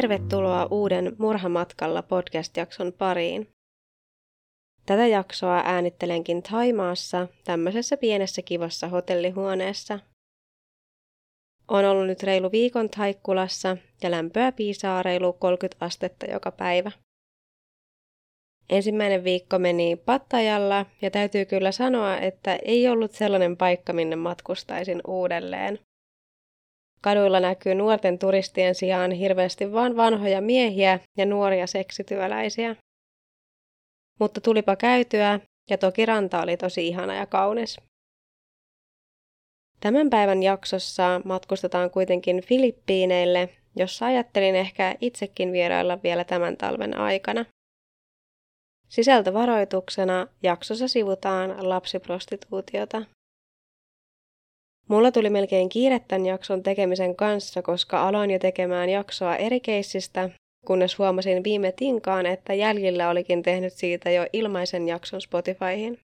Tervetuloa uuden Murhamatkalla podcast-jakson pariin. Tätä jaksoa äänittelenkin Taimaassa tämmöisessä pienessä kivassa hotellihuoneessa. On ollut nyt reilu viikon Taikkulassa ja lämpöä piisaa reilu 30 astetta joka päivä. Ensimmäinen viikko meni Pattajalla ja täytyy kyllä sanoa, että ei ollut sellainen paikka, minne matkustaisin uudelleen. Kaduilla näkyy nuorten turistien sijaan hirveästi vain vanhoja miehiä ja nuoria seksityöläisiä. Mutta tulipa käytyä, ja toki ranta oli tosi ihana ja kaunis. Tämän päivän jaksossa matkustetaan kuitenkin Filippiineille, jossa ajattelin ehkä itsekin vierailla vielä tämän talven aikana. Sisältövaroituksena jaksossa sivutaan lapsiprostituutiota. Mulla tuli melkein kiire tämän jakson tekemisen kanssa, koska aloin jo tekemään jaksoa eri keissistä, kunnes huomasin viime tinkaan, että jäljillä olikin tehnyt siitä jo ilmaisen jakson Spotifyhin.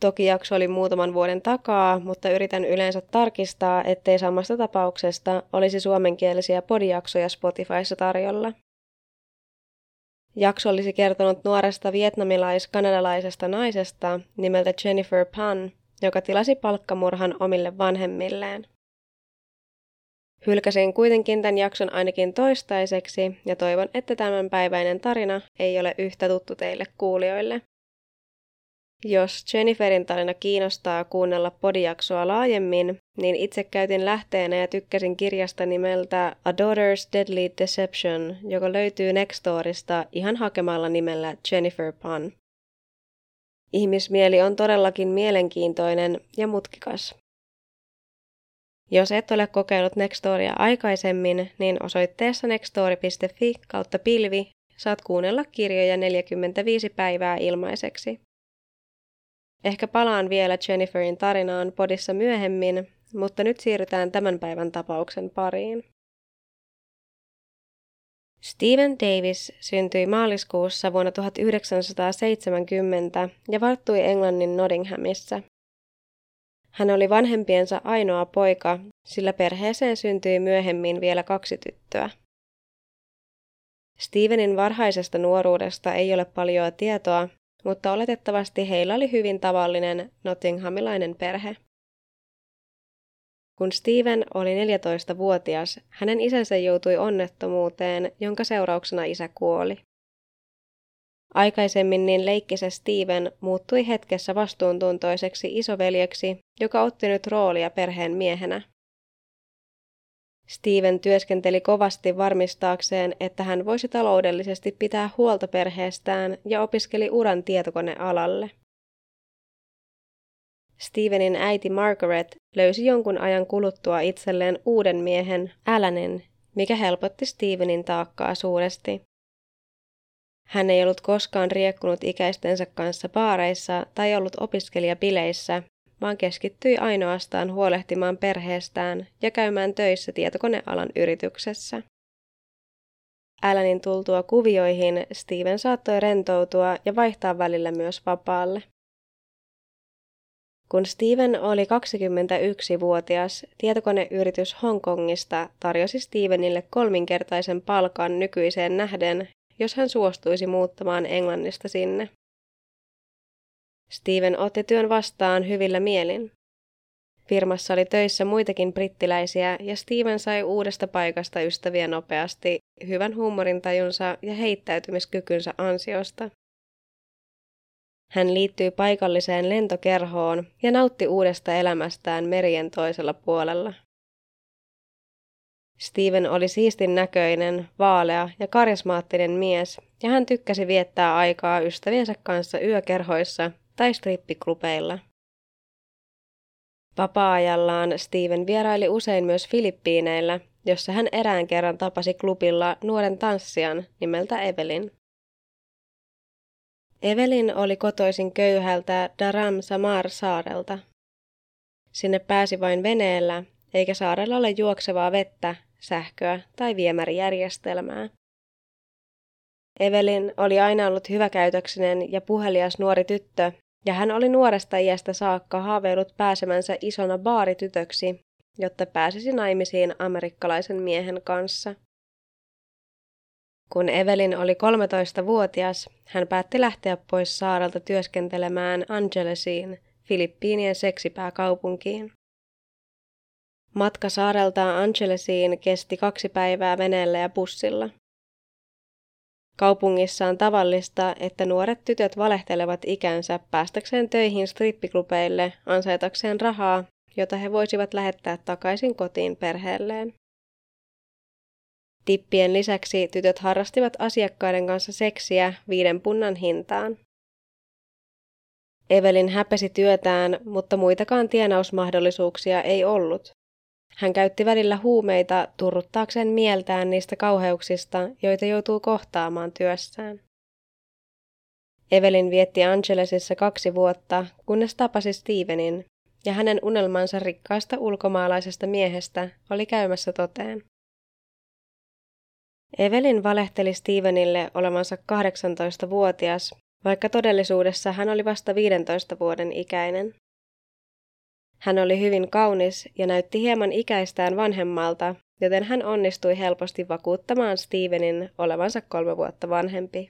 Toki jakso oli muutaman vuoden takaa, mutta yritän yleensä tarkistaa, ettei samasta tapauksesta olisi suomenkielisiä podijaksoja Spotifyssa tarjolla. Jakso olisi kertonut nuoresta vietnamilais-kanadalaisesta naisesta nimeltä Jennifer Pan, joka tilasi palkkamurhan omille vanhemmilleen. Hylkäsin kuitenkin tämän jakson ainakin toistaiseksi ja toivon, että tämänpäiväinen tarina ei ole yhtä tuttu teille kuulijoille. Jos Jenniferin tarina kiinnostaa kuunnella podijaksoa laajemmin, niin itse käytin lähteenä ja tykkäsin kirjasta nimeltä A Daughter's Deadly Deception, joka löytyy Nextorista ihan hakemalla nimellä Jennifer Pan. Ihmismieli on todellakin mielenkiintoinen ja mutkikas. Jos et ole kokeillut Nextoria aikaisemmin, niin osoitteessa nextori.fi kautta pilvi saat kuunnella kirjoja 45 päivää ilmaiseksi. Ehkä palaan vielä Jenniferin tarinaan podissa myöhemmin, mutta nyt siirrytään tämän päivän tapauksen pariin. Stephen Davis syntyi maaliskuussa vuonna 1970 ja varttui Englannin Nottinghamissa. Hän oli vanhempiensa ainoa poika, sillä perheeseen syntyi myöhemmin vielä kaksi tyttöä. Stevenin varhaisesta nuoruudesta ei ole paljon tietoa, mutta oletettavasti heillä oli hyvin tavallinen nottinghamilainen perhe. Kun Steven oli 14-vuotias, hänen isänsä joutui onnettomuuteen, jonka seurauksena isä kuoli. Aikaisemmin niin leikkisä Steven muuttui hetkessä vastuuntuntoiseksi isoveljeksi, joka otti nyt roolia perheen miehenä. Steven työskenteli kovasti varmistaakseen, että hän voisi taloudellisesti pitää huolta perheestään ja opiskeli uran tietokonealalle. Stevenin äiti Margaret löysi jonkun ajan kuluttua itselleen uuden miehen, Alanin, mikä helpotti Stevenin taakkaa suuresti. Hän ei ollut koskaan riekkunut ikäistensä kanssa baareissa tai ollut opiskelijabileissä, vaan keskittyi ainoastaan huolehtimaan perheestään ja käymään töissä tietokonealan yrityksessä. Alanin tultua kuvioihin Steven saattoi rentoutua ja vaihtaa välillä myös vapaalle. Kun Steven oli 21-vuotias, tietokoneyritys Hongkongista tarjosi Stevenille kolminkertaisen palkan nykyiseen nähden, jos hän suostuisi muuttamaan Englannista sinne. Steven otti työn vastaan hyvillä mielin. Firmassa oli töissä muitakin brittiläisiä ja Steven sai uudesta paikasta ystäviä nopeasti hyvän huumorintajunsa ja heittäytymiskykynsä ansiosta. Hän liittyi paikalliseen lentokerhoon ja nautti uudesta elämästään merien toisella puolella. Steven oli siistin näköinen, vaalea ja karismaattinen mies, ja hän tykkäsi viettää aikaa ystäviensä kanssa yökerhoissa tai strippiklubeilla. Vapaa-ajallaan Steven vieraili usein myös Filippiineillä, jossa hän erään kerran tapasi klubilla nuoren tanssijan nimeltä Evelin. Evelin oli kotoisin köyhältä Daram Samar saarelta. Sinne pääsi vain veneellä, eikä saarella ole juoksevaa vettä, sähköä tai viemärijärjestelmää. Evelin oli aina ollut hyväkäytöksinen ja puhelias nuori tyttö, ja hän oli nuoresta iästä saakka haaveillut pääsemänsä isona baaritytöksi, jotta pääsisi naimisiin amerikkalaisen miehen kanssa. Kun Evelin oli 13-vuotias, hän päätti lähteä pois saarelta työskentelemään Angelesiin, Filippiinien seksipääkaupunkiin. Matka saarelta Angelesiin kesti kaksi päivää veneellä ja bussilla. Kaupungissa on tavallista, että nuoret tytöt valehtelevat ikänsä päästäkseen töihin strippiklubeille ansaitakseen rahaa, jota he voisivat lähettää takaisin kotiin perheelleen. Tippien lisäksi tytöt harrastivat asiakkaiden kanssa seksiä viiden punnan hintaan. Evelin häpesi työtään, mutta muitakaan tienausmahdollisuuksia ei ollut. Hän käytti välillä huumeita turruttaakseen mieltään niistä kauheuksista, joita joutuu kohtaamaan työssään. Evelin vietti Angelesissa kaksi vuotta, kunnes tapasi Stevenin, ja hänen unelmansa rikkaasta ulkomaalaisesta miehestä oli käymässä toteen. Evelin valehteli Stevenille olevansa 18-vuotias, vaikka todellisuudessa hän oli vasta 15 vuoden ikäinen. Hän oli hyvin kaunis ja näytti hieman ikäistään vanhemmalta, joten hän onnistui helposti vakuuttamaan Stevenin olevansa kolme vuotta vanhempi.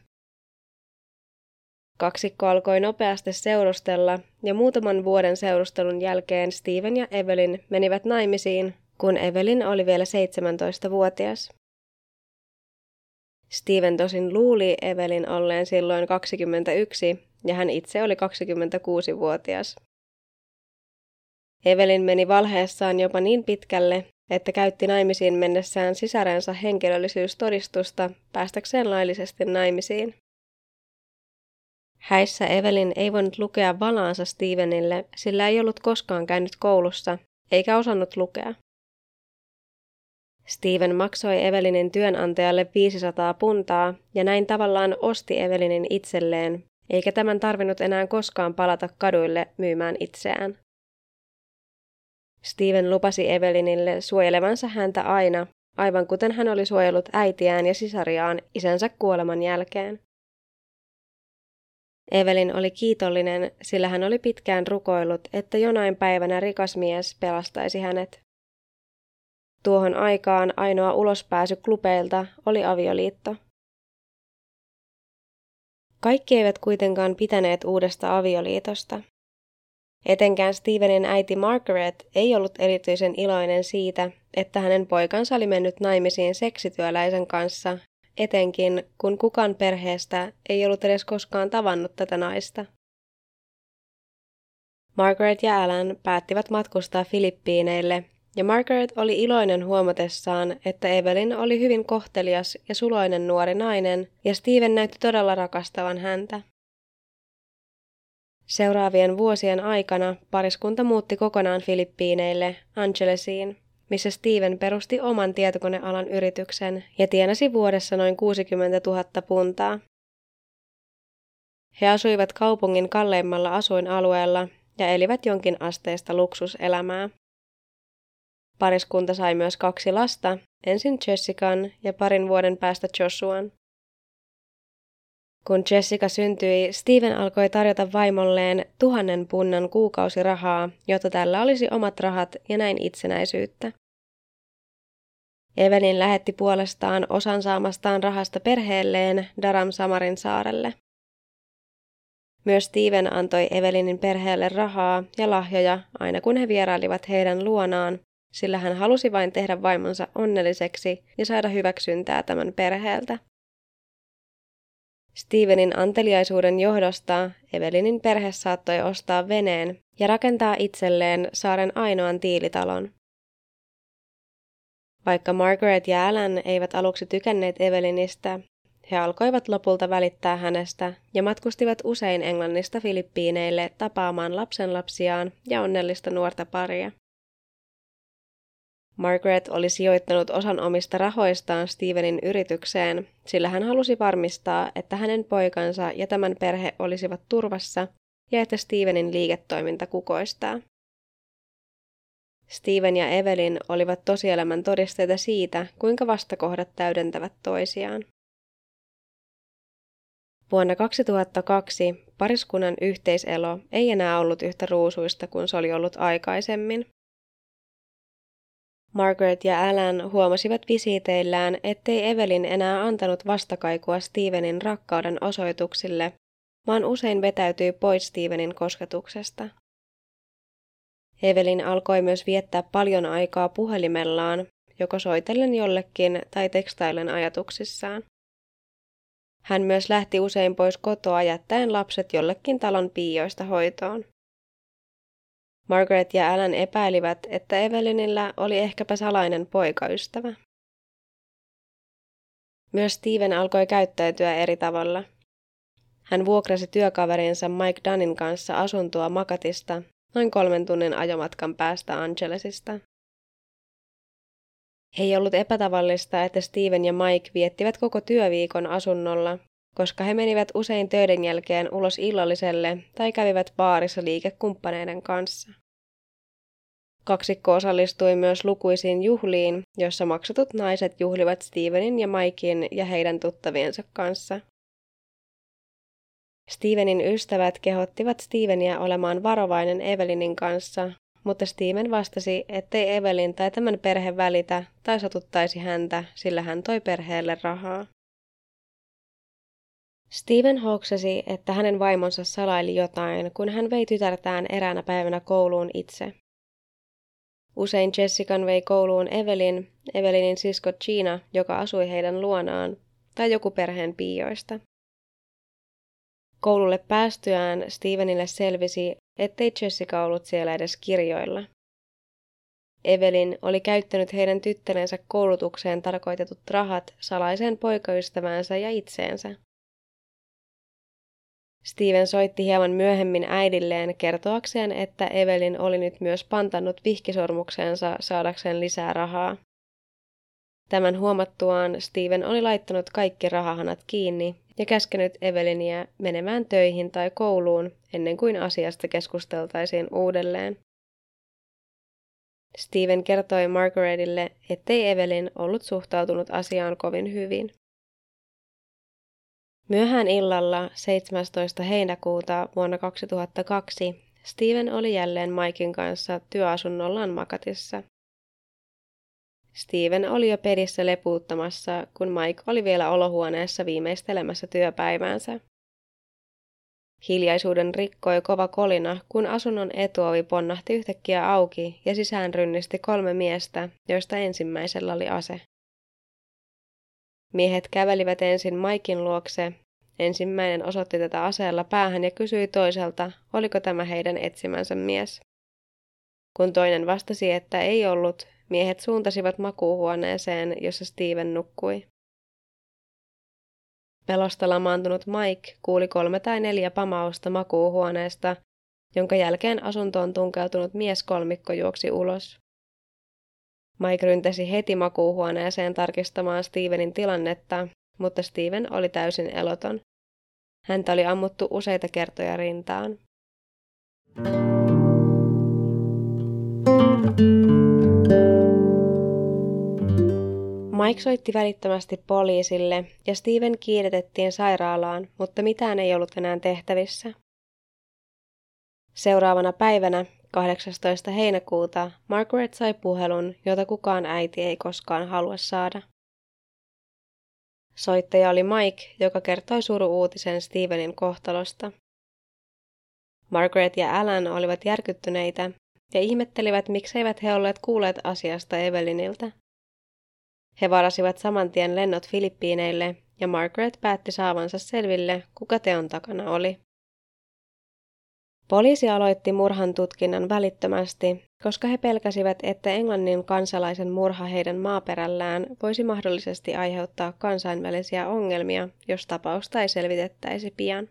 Kaksikko alkoi nopeasti seurustella ja muutaman vuoden seurustelun jälkeen Steven ja Evelyn menivät naimisiin, kun Evelyn oli vielä 17-vuotias. Steven tosin luuli Evelyn olleen silloin 21 ja hän itse oli 26-vuotias. Evelin meni valheessaan jopa niin pitkälle, että käytti naimisiin mennessään sisarensa henkilöllisyystodistusta päästäkseen laillisesti naimisiin. Häissä Evelin ei voinut lukea valaansa Stevenille, sillä ei ollut koskaan käynyt koulussa, eikä osannut lukea. Steven maksoi Evelinin työnantajalle 500 puntaa ja näin tavallaan osti Evelinin itselleen, eikä tämän tarvinnut enää koskaan palata kaduille myymään itseään. Steven lupasi Evelinille suojelevansa häntä aina, aivan kuten hän oli suojellut äitiään ja sisariaan isänsä kuoleman jälkeen. Evelin oli kiitollinen, sillä hän oli pitkään rukoillut, että jonain päivänä rikas mies pelastaisi hänet. Tuohon aikaan ainoa ulospääsy klubeilta oli avioliitto. Kaikki eivät kuitenkaan pitäneet uudesta avioliitosta. Etenkään Stevenin äiti Margaret ei ollut erityisen iloinen siitä, että hänen poikansa oli mennyt naimisiin seksityöläisen kanssa, etenkin kun kukaan perheestä ei ollut edes koskaan tavannut tätä naista. Margaret ja Alan päättivät matkustaa Filippiineille, ja Margaret oli iloinen huomatessaan, että Evelyn oli hyvin kohtelias ja suloinen nuori nainen, ja Steven näytti todella rakastavan häntä. Seuraavien vuosien aikana pariskunta muutti kokonaan Filippiineille, Angelesiin, missä Steven perusti oman tietokonealan yrityksen ja tienasi vuodessa noin 60 000 puntaa. He asuivat kaupungin kalleimmalla asuinalueella ja elivät jonkin asteista luksuselämää. Pariskunta sai myös kaksi lasta, ensin Jessican ja parin vuoden päästä Joshuan. Kun Jessica syntyi, Steven alkoi tarjota vaimolleen tuhannen punnan kuukausirahaa, jotta tällä olisi omat rahat ja näin itsenäisyyttä. Evelin lähetti puolestaan osan saamastaan rahasta perheelleen Daram Samarin saarelle. Myös Steven antoi Evelinin perheelle rahaa ja lahjoja aina kun he vierailivat heidän luonaan, sillä hän halusi vain tehdä vaimonsa onnelliseksi ja saada hyväksyntää tämän perheeltä. Stevenin anteliaisuuden johdosta Evelinin perhe saattoi ostaa veneen ja rakentaa itselleen saaren ainoan tiilitalon. Vaikka Margaret ja Alan eivät aluksi tykänneet Evelinistä, he alkoivat lopulta välittää hänestä ja matkustivat usein Englannista Filippiineille tapaamaan lapsenlapsiaan ja onnellista nuorta paria. Margaret oli sijoittanut osan omista rahoistaan Stevenin yritykseen, sillä hän halusi varmistaa, että hänen poikansa ja tämän perhe olisivat turvassa ja että Stevenin liiketoiminta kukoistaa. Steven ja Evelyn olivat tosielämän todisteita siitä, kuinka vastakohdat täydentävät toisiaan. Vuonna 2002 pariskunnan yhteiselo ei enää ollut yhtä ruusuista kuin se oli ollut aikaisemmin. Margaret ja Alan huomasivat visiiteillään, ettei Evelin enää antanut vastakaikua Stevenin rakkauden osoituksille, vaan usein vetäytyi pois Stevenin kosketuksesta. Evelin alkoi myös viettää paljon aikaa puhelimellaan, joko soitellen jollekin tai tekstailen ajatuksissaan. Hän myös lähti usein pois kotoa jättäen lapset jollekin talon piioista hoitoon. Margaret ja Alan epäilivät, että Evelynillä oli ehkäpä salainen poikaystävä. Myös Steven alkoi käyttäytyä eri tavalla. Hän vuokrasi työkaverinsa Mike Dunnin kanssa asuntoa Makatista noin kolmen tunnin ajomatkan päästä Angelesista. Ei ollut epätavallista, että Steven ja Mike viettivät koko työviikon asunnolla, koska he menivät usein töiden jälkeen ulos illalliselle tai kävivät baarissa liikekumppaneiden kanssa. Kaksikko osallistui myös lukuisiin juhliin, joissa maksutut naiset juhlivat Stevenin ja Mikein ja heidän tuttaviensa kanssa. Stevenin ystävät kehottivat Stevenia olemaan varovainen Evelinin kanssa, mutta Steven vastasi, ettei Evelin tai tämän perhe välitä tai satuttaisi häntä, sillä hän toi perheelle rahaa. Steven hoksasi, että hänen vaimonsa salaili jotain, kun hän vei tytärtään eräänä päivänä kouluun itse. Usein Jessican vei kouluun Evelin, Evelinin sisko Gina, joka asui heidän luonaan, tai joku perheen piioista. Koululle päästyään Stevenille selvisi, ettei Jessica ollut siellä edes kirjoilla. Evelin oli käyttänyt heidän tyttärensä koulutukseen tarkoitetut rahat salaiseen poikaystäväänsä ja itseensä. Steven soitti hieman myöhemmin äidilleen kertoakseen, että Evelin oli nyt myös pantannut vihkisormukseensa saadakseen lisää rahaa. Tämän huomattuaan Steven oli laittanut kaikki rahahanat kiinni ja käskenyt Eveliniä menemään töihin tai kouluun ennen kuin asiasta keskusteltaisiin uudelleen. Steven kertoi Margaretille, ettei Evelin ollut suhtautunut asiaan kovin hyvin. Myöhään illalla 17. heinäkuuta vuonna 2002 Steven oli jälleen Maikin kanssa työasunnollaan Makatissa. Steven oli jo pedissä lepuuttamassa, kun Mike oli vielä olohuoneessa viimeistelemässä työpäiväänsä. Hiljaisuuden rikkoi kova kolina, kun asunnon etuovi ponnahti yhtäkkiä auki ja sisään rynnisti kolme miestä, joista ensimmäisellä oli ase. Miehet kävelivät ensin Maikin luokse. Ensimmäinen osoitti tätä aseella päähän ja kysyi toiselta, oliko tämä heidän etsimänsä mies. Kun toinen vastasi, että ei ollut, miehet suuntasivat makuuhuoneeseen, jossa Steven nukkui. Pelosta lamaantunut Mike kuuli kolme tai neljä pamausta makuuhuoneesta, jonka jälkeen asuntoon tunkeutunut mies kolmikko juoksi ulos. Mike ryntäsi heti makuuhuoneeseen tarkistamaan Stevenin tilannetta, mutta Steven oli täysin eloton. Häntä oli ammuttu useita kertoja rintaan. Mike soitti välittömästi poliisille ja Steven kiiretettiin sairaalaan, mutta mitään ei ollut enää tehtävissä. Seuraavana päivänä 18. heinäkuuta Margaret sai puhelun, jota kukaan äiti ei koskaan halua saada. Soittaja oli Mike, joka kertoi suru-uutisen Stevenin kohtalosta. Margaret ja Alan olivat järkyttyneitä ja ihmettelivät, mikseivät he olleet kuulleet asiasta Eveliniltä. He varasivat saman tien lennot Filippiineille ja Margaret päätti saavansa selville, kuka teon takana oli. Poliisi aloitti murhan tutkinnan välittömästi, koska he pelkäsivät, että Englannin kansalaisen murha heidän maaperällään voisi mahdollisesti aiheuttaa kansainvälisiä ongelmia, jos tapausta ei selvitettäisi pian.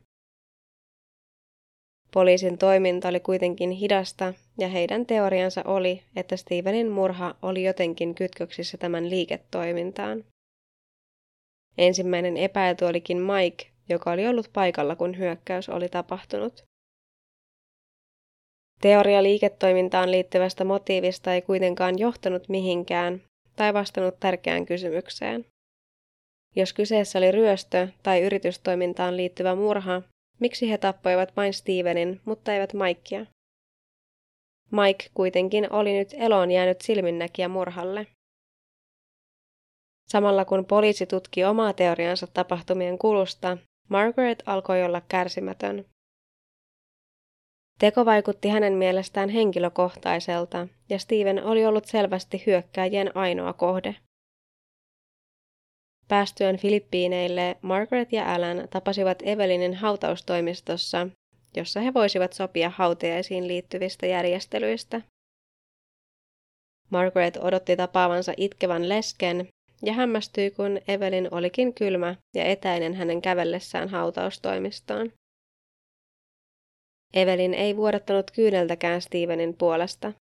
Poliisin toiminta oli kuitenkin hidasta ja heidän teoriansa oli, että Stevenin murha oli jotenkin kytköksissä tämän liiketoimintaan. Ensimmäinen epäilty olikin Mike, joka oli ollut paikalla, kun hyökkäys oli tapahtunut. Teoria liiketoimintaan liittyvästä motiivista ei kuitenkaan johtanut mihinkään tai vastannut tärkeään kysymykseen. Jos kyseessä oli ryöstö tai yritystoimintaan liittyvä murha, Miksi he tappoivat vain Stevenin, mutta eivät Mikea? Mike kuitenkin oli nyt eloon jäänyt silminnäkijä murhalle. Samalla kun poliisi tutki omaa teoriansa tapahtumien kulusta, Margaret alkoi olla kärsimätön. Teko vaikutti hänen mielestään henkilökohtaiselta, ja Steven oli ollut selvästi hyökkääjien ainoa kohde. Päästyään Filippiineille, Margaret ja Alan tapasivat Evelinin hautaustoimistossa, jossa he voisivat sopia hautajaisiin liittyvistä järjestelyistä. Margaret odotti tapaavansa itkevän lesken ja hämmästyi, kun Evelin olikin kylmä ja etäinen hänen kävellessään hautaustoimistoon. Evelin ei vuodattanut kyyneltäkään Stevenin puolesta.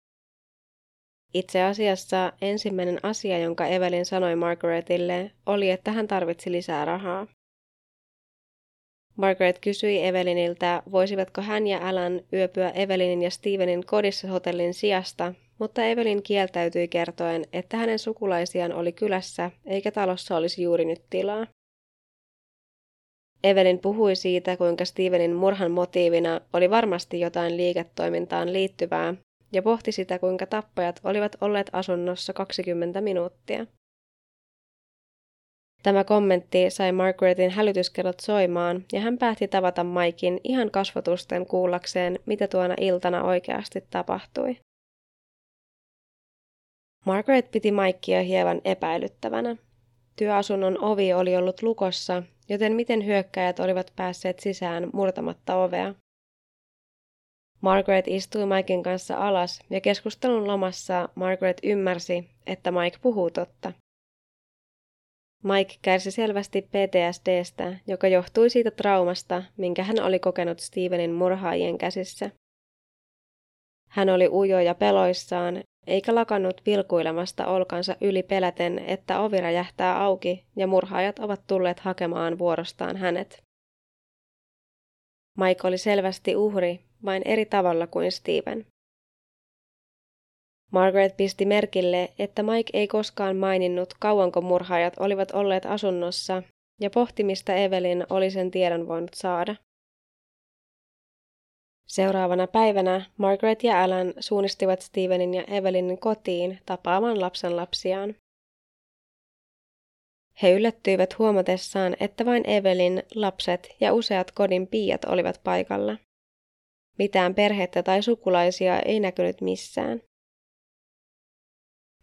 Itse asiassa ensimmäinen asia, jonka Evelin sanoi Margaretille, oli, että hän tarvitsi lisää rahaa. Margaret kysyi Eveliniltä, voisivatko hän ja Alan yöpyä Evelinin ja Stevenin kodissa hotellin sijasta, mutta Evelin kieltäytyi kertoen, että hänen sukulaisiaan oli kylässä eikä talossa olisi juuri nyt tilaa. Evelin puhui siitä, kuinka Stevenin murhan motiivina oli varmasti jotain liiketoimintaan liittyvää, ja pohti sitä, kuinka tappajat olivat olleet asunnossa 20 minuuttia. Tämä kommentti sai Margaretin hälytyskellot soimaan ja hän päätti tavata Maikin ihan kasvotusten kuullakseen, mitä tuona iltana oikeasti tapahtui. Margaret piti Maikia hieman epäilyttävänä. Työasunnon ovi oli ollut lukossa, joten miten hyökkäjät olivat päässeet sisään murtamatta ovea? Margaret istui Maikin kanssa alas ja keskustelun lomassa Margaret ymmärsi, että Mike puhuu totta. Mike kärsi selvästi PTSDstä, joka johtui siitä traumasta, minkä hän oli kokenut Stevenin murhaajien käsissä. Hän oli ujo ja peloissaan, eikä lakannut vilkuilemasta olkansa yli peläten, että ovi räjähtää auki ja murhaajat ovat tulleet hakemaan vuorostaan hänet. Mike oli selvästi uhri, vain eri tavalla kuin Steven. Margaret pisti merkille, että Mike ei koskaan maininnut, kauanko murhaajat olivat olleet asunnossa, ja pohti, mistä Evelin oli sen tiedon voinut saada. Seuraavana päivänä Margaret ja Alan suunnistivat Stevenin ja Evelinin kotiin tapaamaan lapsenlapsiaan. He yllättyivät huomatessaan, että vain Evelin, lapset ja useat kodin piiat olivat paikalla. Mitään perhettä tai sukulaisia ei näkynyt missään.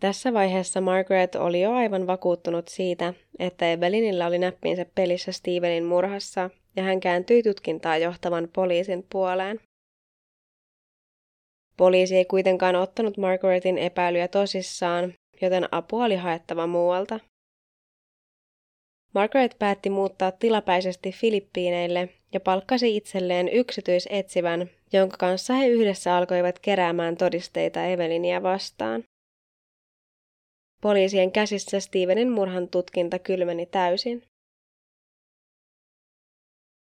Tässä vaiheessa Margaret oli jo aivan vakuuttunut siitä, että Evelinillä oli näppinsä pelissä Stevenin murhassa, ja hän kääntyi tutkintaa johtavan poliisin puoleen. Poliisi ei kuitenkaan ottanut Margaretin epäilyjä tosissaan, joten apua oli haettava muualta. Margaret päätti muuttaa tilapäisesti Filippiineille ja palkkasi itselleen yksityisetsivän, jonka kanssa he yhdessä alkoivat keräämään todisteita Evelinia vastaan. Poliisien käsissä Stevenin murhan tutkinta kylmeni täysin.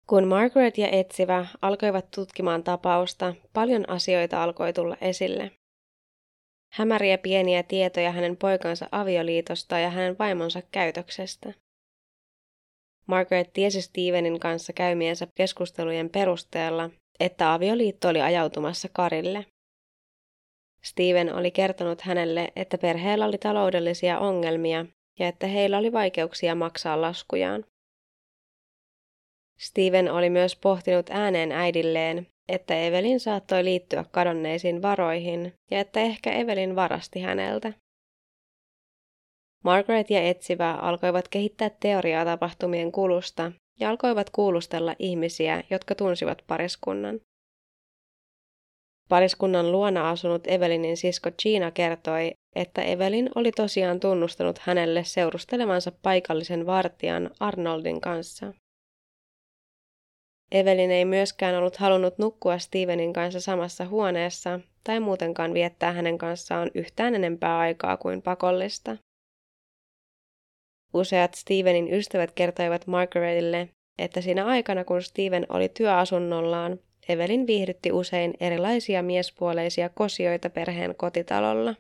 Kun Margaret ja etsivä alkoivat tutkimaan tapausta, paljon asioita alkoi tulla esille. Hämäriä pieniä tietoja hänen poikansa avioliitosta ja hänen vaimonsa käytöksestä. Margaret tiesi Stevenin kanssa käymiensä keskustelujen perusteella, että avioliitto oli ajautumassa karille. Steven oli kertonut hänelle, että perheellä oli taloudellisia ongelmia ja että heillä oli vaikeuksia maksaa laskujaan. Steven oli myös pohtinut ääneen äidilleen, että Evelin saattoi liittyä kadonneisiin varoihin ja että ehkä Evelin varasti häneltä. Margaret ja etsivä alkoivat kehittää teoriaa tapahtumien kulusta ja alkoivat kuulustella ihmisiä, jotka tunsivat pariskunnan. Pariskunnan luona asunut Evelinin sisko Gina kertoi, että Evelin oli tosiaan tunnustanut hänelle seurustelemansa paikallisen vartijan Arnoldin kanssa. Evelin ei myöskään ollut halunnut nukkua Stevenin kanssa samassa huoneessa tai muutenkaan viettää hänen kanssaan yhtään enempää aikaa kuin pakollista. Useat Stevenin ystävät kertoivat Margaretille, että siinä aikana kun Steven oli työasunnollaan, Evelin viihdytti usein erilaisia miespuoleisia kosioita perheen kotitalolla.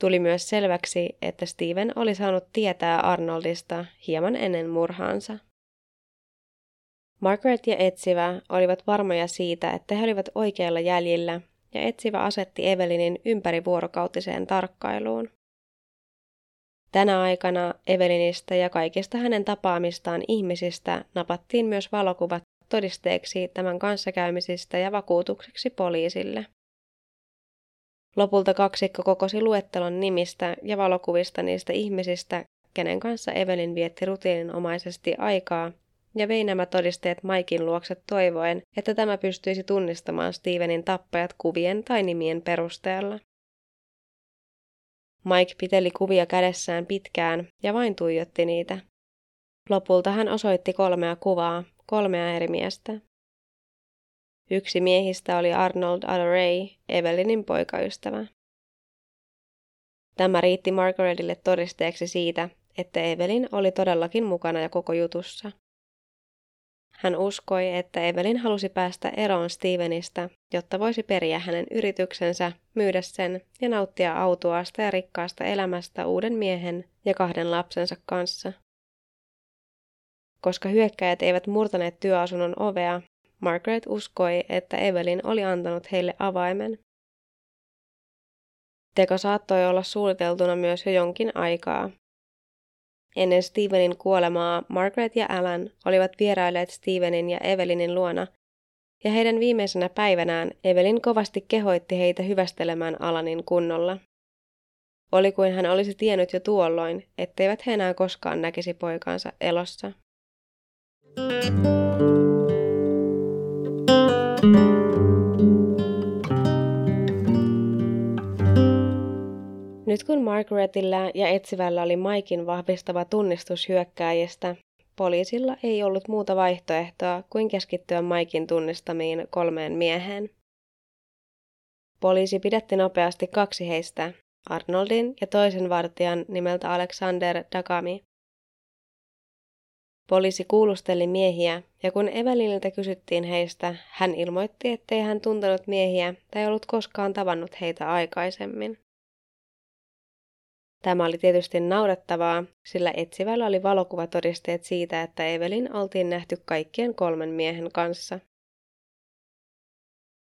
Tuli myös selväksi, että Steven oli saanut tietää Arnoldista hieman ennen murhaansa. Margaret ja etsivä olivat varmoja siitä, että he olivat oikealla jäljillä, ja etsivä asetti Evelinin ympärivuorokautiseen tarkkailuun. Tänä aikana Evelinistä ja kaikista hänen tapaamistaan ihmisistä napattiin myös valokuvat todisteeksi tämän kanssakäymisistä ja vakuutukseksi poliisille. Lopulta kaksikko kokosi luettelon nimistä ja valokuvista niistä ihmisistä, kenen kanssa Evelin vietti rutiininomaisesti aikaa, ja vei nämä todisteet Maikin luokse toivoen, että tämä pystyisi tunnistamaan Stevenin tappajat kuvien tai nimien perusteella. Mike piteli kuvia kädessään pitkään ja vain tuijotti niitä. Lopulta hän osoitti kolmea kuvaa, kolmea eri miestä. Yksi miehistä oli Arnold Adoray, Evelinin poikaystävä. Tämä riitti Margaretille todisteeksi siitä, että Evelin oli todellakin mukana ja koko jutussa. Hän uskoi, että Evelin halusi päästä eroon Stevenistä, jotta voisi periä hänen yrityksensä, myydä sen ja nauttia autoasta ja rikkaasta elämästä uuden miehen ja kahden lapsensa kanssa. Koska hyökkäjät eivät murtaneet työasunnon ovea, Margaret uskoi, että Evelin oli antanut heille avaimen. Teko saattoi olla suunniteltuna myös jo jonkin aikaa. Ennen Stevenin kuolemaa Margaret ja Alan olivat vierailleet Stevenin ja Evelinin luona, ja heidän viimeisenä päivänään Evelin kovasti kehoitti heitä hyvästelemään Alanin kunnolla. Oli kuin hän olisi tiennyt jo tuolloin, etteivät he enää koskaan näkisi poikaansa elossa. Nyt kun Margaretilla ja etsivällä oli Maikin vahvistava tunnistus hyökkääjistä, poliisilla ei ollut muuta vaihtoehtoa kuin keskittyä Maikin tunnistamiin kolmeen mieheen. Poliisi pidätti nopeasti kaksi heistä, Arnoldin ja toisen vartijan nimeltä Alexander Dagami. Poliisi kuulusteli miehiä, ja kun Eveliniltä kysyttiin heistä, hän ilmoitti, ettei hän tuntenut miehiä tai ollut koskaan tavannut heitä aikaisemmin. Tämä oli tietysti naurettavaa, sillä etsivällä oli valokuvatodisteet siitä, että Evelin oltiin nähty kaikkien kolmen miehen kanssa.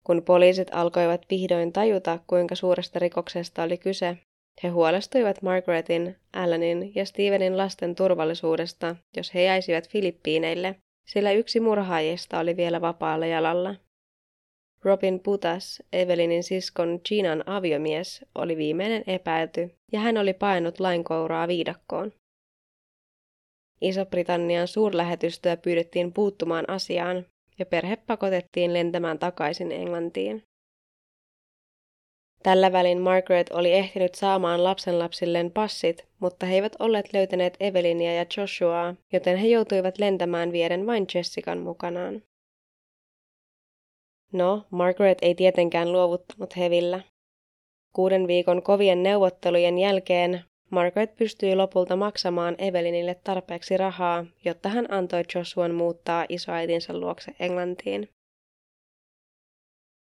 Kun poliisit alkoivat vihdoin tajuta, kuinka suuresta rikoksesta oli kyse, he huolestuivat Margaretin, Alanin ja Stevenin lasten turvallisuudesta, jos he jäisivät Filippiineille, sillä yksi murhaajista oli vielä vapaalla jalalla. Robin Putas, Evelinin siskon Ginan aviomies, oli viimeinen epäilty ja hän oli painut lainkouraa viidakkoon. Iso-Britannian suurlähetystöä pyydettiin puuttumaan asiaan ja perhe pakotettiin lentämään takaisin Englantiin. Tällä välin Margaret oli ehtinyt saamaan lapsenlapsilleen passit, mutta he eivät olleet löytäneet Evelinia ja Joshuaa, joten he joutuivat lentämään vieden vain Jessican mukanaan. No, Margaret ei tietenkään luovuttanut hevillä. Kuuden viikon kovien neuvottelujen jälkeen Margaret pystyi lopulta maksamaan Evelinille tarpeeksi rahaa, jotta hän antoi Joshuan muuttaa isoäitinsä luokse Englantiin.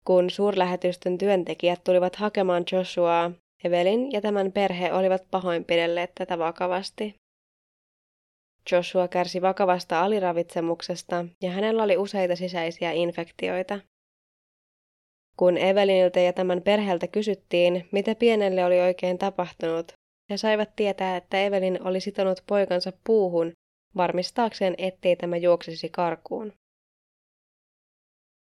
Kun suurlähetystön työntekijät tulivat hakemaan Joshuaa, Evelin ja tämän perhe olivat pahoinpidelleet tätä vakavasti. Joshua kärsi vakavasta aliravitsemuksesta ja hänellä oli useita sisäisiä infektioita. Kun Eveliniltä ja tämän perheeltä kysyttiin, mitä pienelle oli oikein tapahtunut, he saivat tietää, että Evelin oli sitonut poikansa puuhun varmistaakseen, ettei tämä juoksisi karkuun.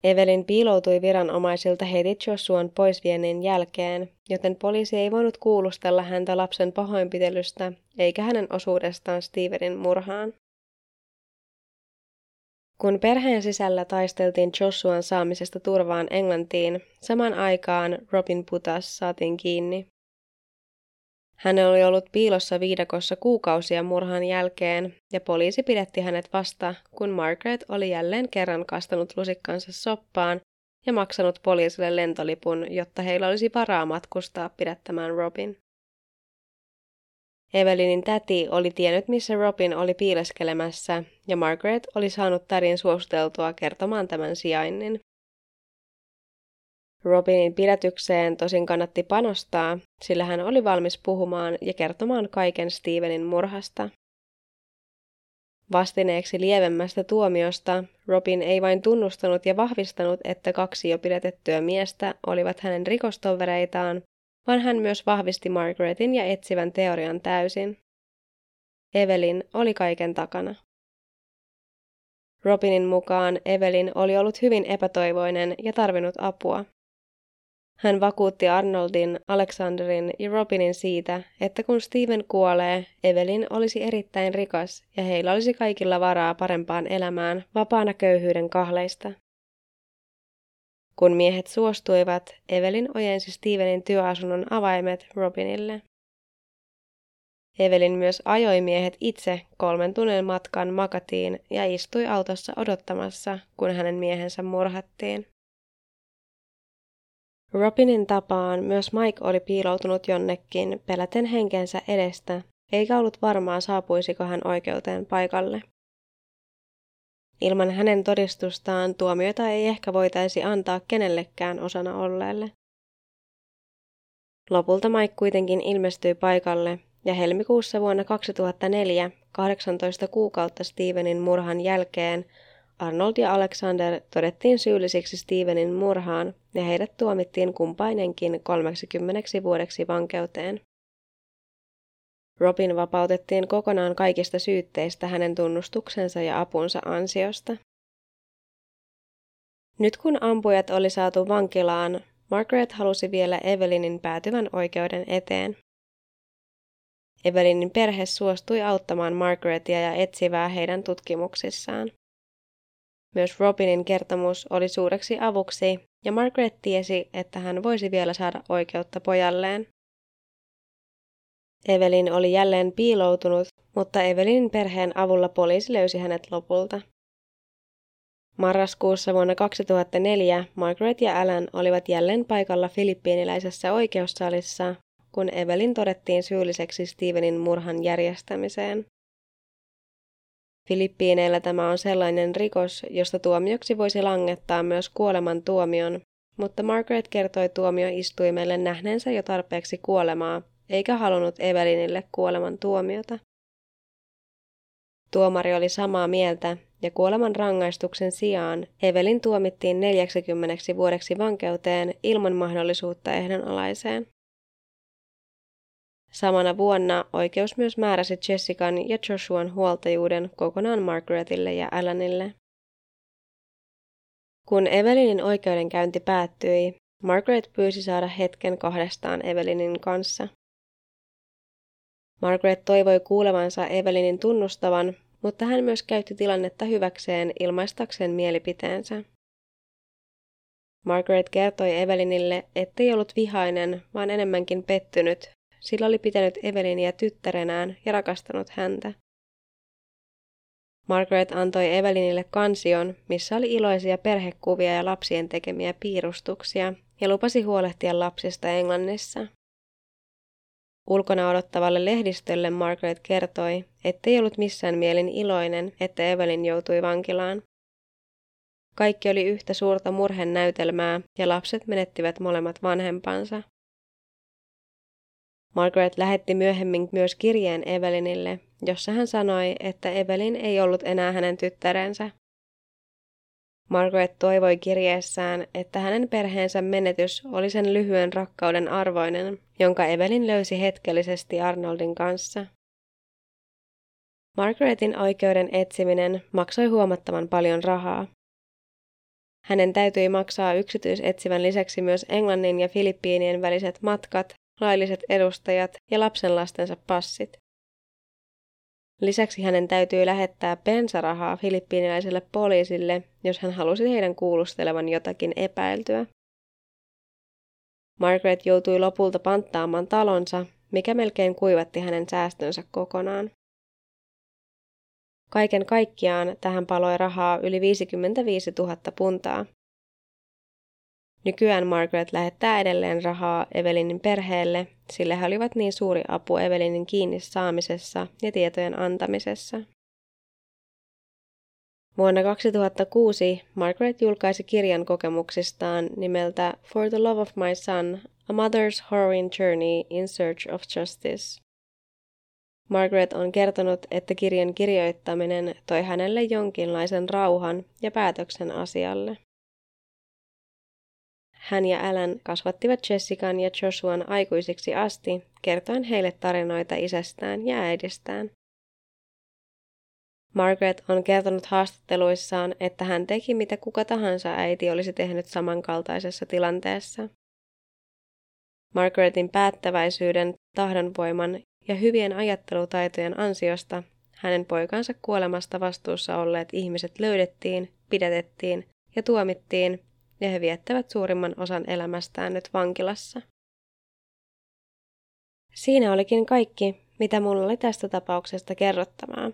Evelin piiloutui viranomaisilta heti Joshuan poisviennin jälkeen, joten poliisi ei voinut kuulustella häntä lapsen pahoinpitelystä eikä hänen osuudestaan Stevenin murhaan. Kun perheen sisällä taisteltiin Joshuan saamisesta turvaan Englantiin, saman aikaan Robin Putas saatiin kiinni. Hän oli ollut piilossa viidakossa kuukausia murhan jälkeen, ja poliisi pidätti hänet vasta, kun Margaret oli jälleen kerran kastanut lusikkansa soppaan ja maksanut poliisille lentolipun, jotta heillä olisi varaa matkustaa pidättämään Robin. Evelinin täti oli tiennyt, missä Robin oli piileskelemässä, ja Margaret oli saanut tärin suositeltua kertomaan tämän sijainnin. Robinin pidätykseen tosin kannatti panostaa, sillä hän oli valmis puhumaan ja kertomaan kaiken Stevenin murhasta. Vastineeksi lievemmästä tuomiosta Robin ei vain tunnustanut ja vahvistanut, että kaksi jo pidätettyä miestä olivat hänen rikostovereitaan, vaan hän myös vahvisti Margaretin ja etsivän teorian täysin. Evelin oli kaiken takana. Robinin mukaan Evelin oli ollut hyvin epätoivoinen ja tarvinnut apua. Hän vakuutti Arnoldin, Alexanderin ja Robinin siitä, että kun Steven kuolee, Evelin olisi erittäin rikas ja heillä olisi kaikilla varaa parempaan elämään vapaana köyhyyden kahleista. Kun miehet suostuivat, Evelin ojensi Stevenin työasunnon avaimet Robinille. Evelin myös ajoi miehet itse kolmen tunnin matkan makatiin ja istui autossa odottamassa, kun hänen miehensä murhattiin. Robinin tapaan myös Mike oli piiloutunut jonnekin peläten henkensä edestä, eikä ollut varmaa saapuisiko hän oikeuteen paikalle. Ilman hänen todistustaan tuomiota ei ehkä voitaisi antaa kenellekään osana olleelle. Lopulta Mike kuitenkin ilmestyi paikalle ja helmikuussa vuonna 2004, 18 kuukautta Stevenin murhan jälkeen, Arnold ja Alexander todettiin syyllisiksi Stevenin murhaan ja heidät tuomittiin kumpainenkin 30 vuodeksi vankeuteen. Robin vapautettiin kokonaan kaikista syytteistä hänen tunnustuksensa ja apunsa ansiosta. Nyt kun ampujat oli saatu vankilaan, Margaret halusi vielä Evelinin päätyvän oikeuden eteen. Evelinin perhe suostui auttamaan Margaretia ja etsivää heidän tutkimuksissaan. Myös Robinin kertomus oli suureksi avuksi, ja Margaret tiesi, että hän voisi vielä saada oikeutta pojalleen. Evelin oli jälleen piiloutunut, mutta Evelinin perheen avulla poliisi löysi hänet lopulta. Marraskuussa vuonna 2004 Margaret ja Alan olivat jälleen paikalla filippiiniläisessä oikeussalissa, kun Evelin todettiin syylliseksi Stevenin murhan järjestämiseen. Filippiineillä tämä on sellainen rikos, josta tuomioksi voisi langettaa myös kuoleman tuomion, mutta Margaret kertoi tuomioistuimelle nähneensä jo tarpeeksi kuolemaa, eikä halunnut Evelinille kuoleman tuomiota. Tuomari oli samaa mieltä, ja kuoleman rangaistuksen sijaan Evelin tuomittiin 40 vuodeksi vankeuteen ilman mahdollisuutta ehdonalaiseen. Samana vuonna oikeus myös määräsi Jessican ja Joshuan huoltajuuden kokonaan Margaretille ja Alanille. Kun Evelinin oikeudenkäynti päättyi, Margaret pyysi saada hetken kahdestaan Evelinin kanssa. Margaret toivoi kuulevansa Evelinin tunnustavan, mutta hän myös käytti tilannetta hyväkseen ilmaistakseen mielipiteensä. Margaret kertoi Evelinille, ettei ollut vihainen, vaan enemmänkin pettynyt, sillä oli pitänyt Evelinia tyttärenään ja rakastanut häntä. Margaret antoi Evelinille kansion, missä oli iloisia perhekuvia ja lapsien tekemiä piirustuksia, ja lupasi huolehtia lapsista Englannissa. Ulkona odottavalle lehdistölle Margaret kertoi, ettei ollut missään mielin iloinen, että Evelin joutui vankilaan. Kaikki oli yhtä suurta murhen näytelmää ja lapset menettivät molemmat vanhempansa. Margaret lähetti myöhemmin myös kirjeen Evelinille, jossa hän sanoi, että Evelin ei ollut enää hänen tyttärensä. Margaret toivoi kirjeessään, että hänen perheensä menetys oli sen lyhyen rakkauden arvoinen, jonka Evelin löysi hetkellisesti Arnoldin kanssa. Margaretin oikeuden etsiminen maksoi huomattavan paljon rahaa. Hänen täytyi maksaa yksityisetsivän lisäksi myös Englannin ja Filippiinien väliset matkat lailliset edustajat ja lapsenlastensa passit. Lisäksi hänen täytyy lähettää pensarahaa filippiiniläiselle poliisille, jos hän halusi heidän kuulustelevan jotakin epäiltyä. Margaret joutui lopulta panttaamaan talonsa, mikä melkein kuivatti hänen säästönsä kokonaan. Kaiken kaikkiaan tähän paloi rahaa yli 55 000 puntaa, Nykyään Margaret lähettää edelleen rahaa Evelinin perheelle, sillä he olivat niin suuri apu Evelinin kiinni saamisessa ja tietojen antamisessa. Vuonna 2006 Margaret julkaisi kirjan kokemuksistaan nimeltä For the Love of My Son, A Mother's Harrowing Journey in Search of Justice. Margaret on kertonut, että kirjan kirjoittaminen toi hänelle jonkinlaisen rauhan ja päätöksen asialle. Hän ja Alan kasvattivat Jessican ja Joshuan aikuisiksi asti, kertoen heille tarinoita isästään ja äidistään. Margaret on kertonut haastatteluissaan, että hän teki mitä kuka tahansa äiti olisi tehnyt samankaltaisessa tilanteessa. Margaretin päättäväisyyden, tahdonvoiman ja hyvien ajattelutaitojen ansiosta hänen poikansa kuolemasta vastuussa olleet ihmiset löydettiin, pidätettiin ja tuomittiin, ja he viettävät suurimman osan elämästään nyt vankilassa. Siinä olikin kaikki, mitä mulla oli tästä tapauksesta kerrottavaa.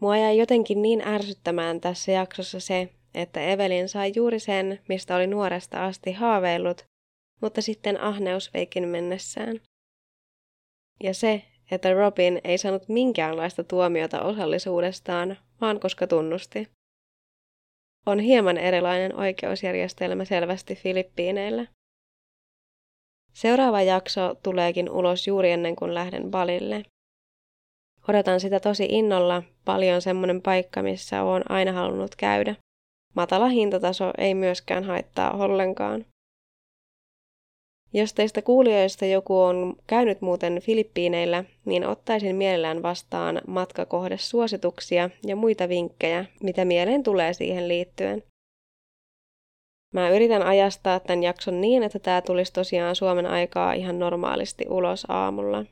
Mua jäi jotenkin niin ärsyttämään tässä jaksossa se, että Evelin sai juuri sen, mistä oli nuoresta asti haaveillut, mutta sitten ahneus veikin mennessään. Ja se, että Robin ei saanut minkäänlaista tuomiota osallisuudestaan, vaan koska tunnusti. On hieman erilainen oikeusjärjestelmä selvästi Filippiineillä. Seuraava jakso tuleekin ulos juuri ennen kuin lähden balille. Odotan sitä tosi innolla, paljon semmoinen paikka, missä olen aina halunnut käydä. Matala hintataso ei myöskään haittaa ollenkaan. Jos teistä kuulijoista joku on käynyt muuten Filippiineillä, niin ottaisin mielellään vastaan matkakohdesuosituksia ja muita vinkkejä, mitä mieleen tulee siihen liittyen. Mä yritän ajastaa tämän jakson niin, että tämä tulisi tosiaan Suomen aikaa ihan normaalisti ulos aamulla.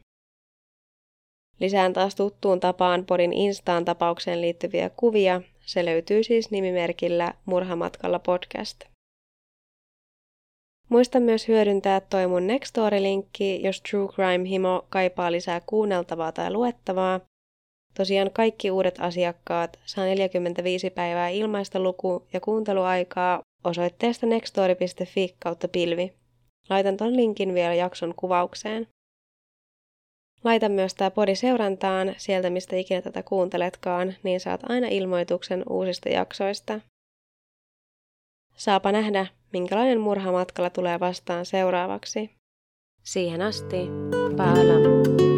Lisään taas tuttuun tapaan podin Instaan tapaukseen liittyviä kuvia. Se löytyy siis nimimerkillä Murhamatkalla podcast. Muista myös hyödyntää toi mun Nextory-linkki, jos True Crime-himo kaipaa lisää kuunneltavaa tai luettavaa. Tosiaan kaikki uudet asiakkaat saa 45 päivää ilmaista luku- ja kuunteluaikaa osoitteesta nextory.fi kautta pilvi. Laitan ton linkin vielä jakson kuvaukseen. Laita myös tämä podi seurantaan sieltä, mistä ikinä tätä kuunteletkaan, niin saat aina ilmoituksen uusista jaksoista. Saapa nähdä, minkälainen murha matkalla tulee vastaan seuraavaksi. Siihen asti, paalam!